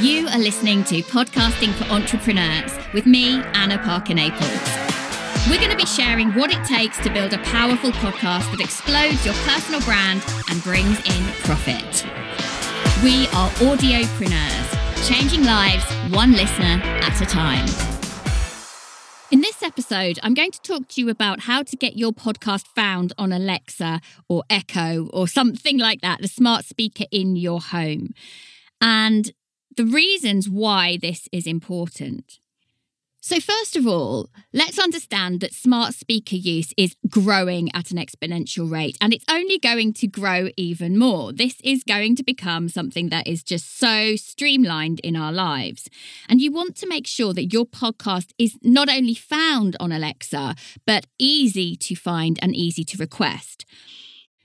You are listening to Podcasting for Entrepreneurs with me, Anna Parker Naples. We're going to be sharing what it takes to build a powerful podcast that explodes your personal brand and brings in profit. We are audiopreneurs, changing lives one listener at a time. In this episode, I'm going to talk to you about how to get your podcast found on Alexa or Echo or something like that, the smart speaker in your home, and the reasons why this is important. So, first of all, let's understand that smart speaker use is growing at an exponential rate and it's only going to grow even more. This is going to become something that is just so streamlined in our lives. And you want to make sure that your podcast is not only found on Alexa, but easy to find and easy to request.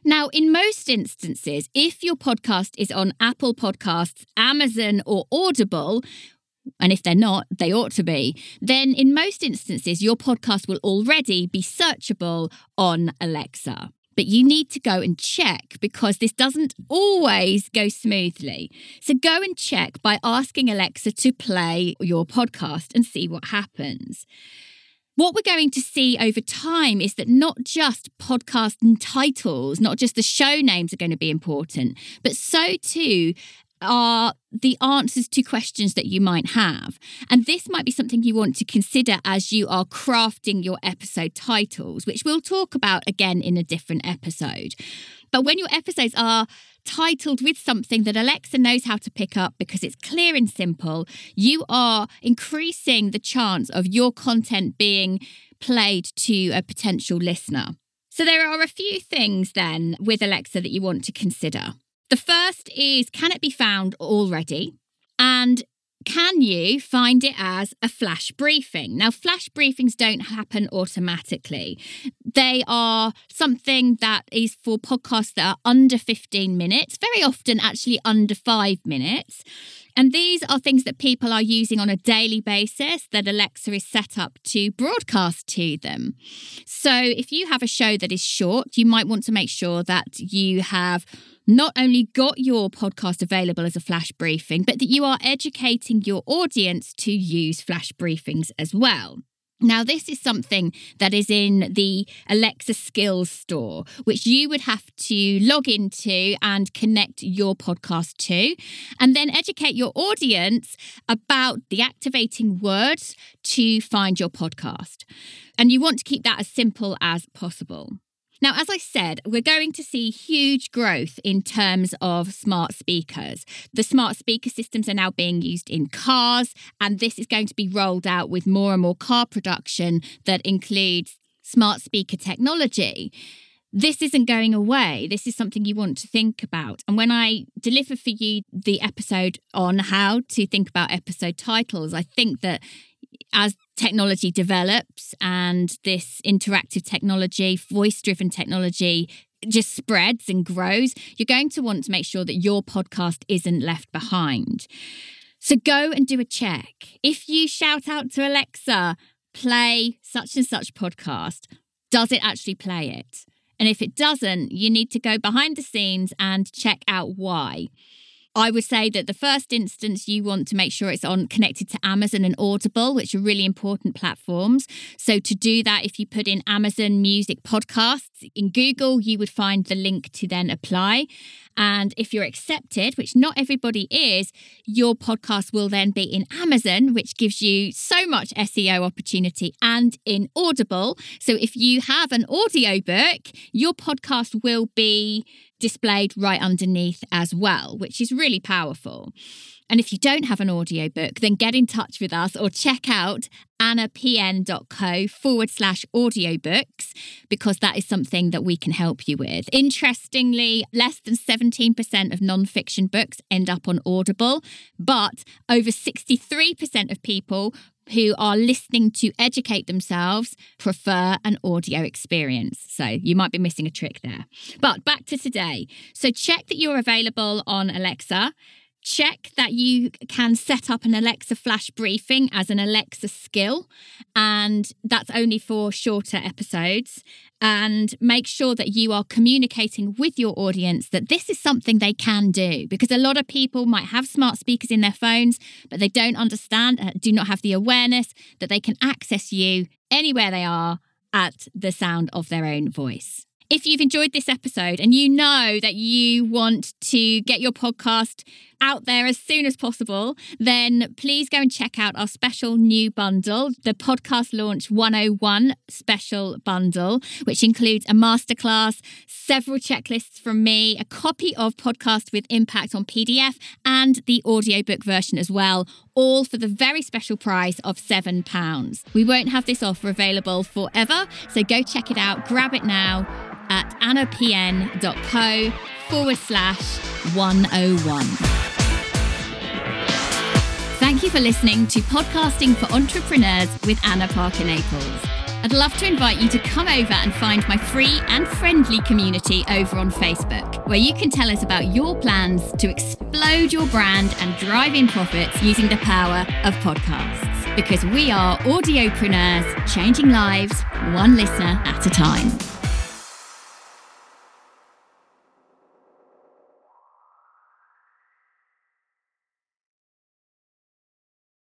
Now, in most instances, if your podcast is on Apple Podcasts, Amazon, or Audible, and if they're not, they ought to be, then in most instances, your podcast will already be searchable on Alexa. But you need to go and check because this doesn't always go smoothly. So go and check by asking Alexa to play your podcast and see what happens. What we're going to see over time is that not just podcast titles, not just the show names are going to be important, but so too are the answers to questions that you might have. And this might be something you want to consider as you are crafting your episode titles, which we'll talk about again in a different episode. But when your episodes are titled with something that Alexa knows how to pick up because it's clear and simple, you are increasing the chance of your content being played to a potential listener. So, there are a few things then with Alexa that you want to consider. The first is can it be found already? And can you find it as a flash briefing? Now, flash briefings don't happen automatically. They are something that is for podcasts that are under 15 minutes, very often actually under five minutes. And these are things that people are using on a daily basis that Alexa is set up to broadcast to them. So if you have a show that is short, you might want to make sure that you have not only got your podcast available as a flash briefing, but that you are educating your audience to use flash briefings as well. Now, this is something that is in the Alexa Skills Store, which you would have to log into and connect your podcast to, and then educate your audience about the activating words to find your podcast. And you want to keep that as simple as possible. Now, as I said, we're going to see huge growth in terms of smart speakers. The smart speaker systems are now being used in cars, and this is going to be rolled out with more and more car production that includes smart speaker technology. This isn't going away. This is something you want to think about. And when I deliver for you the episode on how to think about episode titles, I think that as technology develops and this interactive technology, voice driven technology just spreads and grows, you're going to want to make sure that your podcast isn't left behind. So go and do a check. If you shout out to Alexa, play such and such podcast, does it actually play it? And if it doesn't, you need to go behind the scenes and check out why. I would say that the first instance you want to make sure it's on connected to Amazon and Audible, which are really important platforms. So to do that, if you put in Amazon Music Podcasts in Google, you would find the link to then apply. And if you're accepted, which not everybody is, your podcast will then be in Amazon, which gives you so much SEO opportunity and in Audible. So if you have an audiobook, your podcast will be displayed right underneath as well, which is really powerful. And if you don't have an audiobook, then get in touch with us or check out annapn.co forward slash audiobooks because that is something that we can help you with. Interestingly, less than 17% of non-fiction books end up on Audible, but over 63% of people who are listening to educate themselves prefer an audio experience. So you might be missing a trick there. But back to today. So check that you're available on Alexa check that you can set up an Alexa flash briefing as an Alexa skill, and that's only for shorter episodes. And make sure that you are communicating with your audience that this is something they can do because a lot of people might have smart speakers in their phones, but they don't understand, uh, do not have the awareness that they can access you anywhere they are at the sound of their own voice. If you've enjoyed this episode and you know that you want to get your podcast out there as soon as possible, then please go and check out our special new bundle, the Podcast Launch 101 special bundle, which includes a masterclass, several checklists from me, a copy of Podcast with Impact on PDF, and the audiobook version as well, all for the very special price of £7. We won't have this offer available forever, so go check it out, grab it now at annapn.co forward slash 101. Thank you for listening to Podcasting for Entrepreneurs with Anna Parker Naples. I'd love to invite you to come over and find my free and friendly community over on Facebook, where you can tell us about your plans to explode your brand and drive in profits using the power of podcasts. Because we are audiopreneurs changing lives one listener at a time.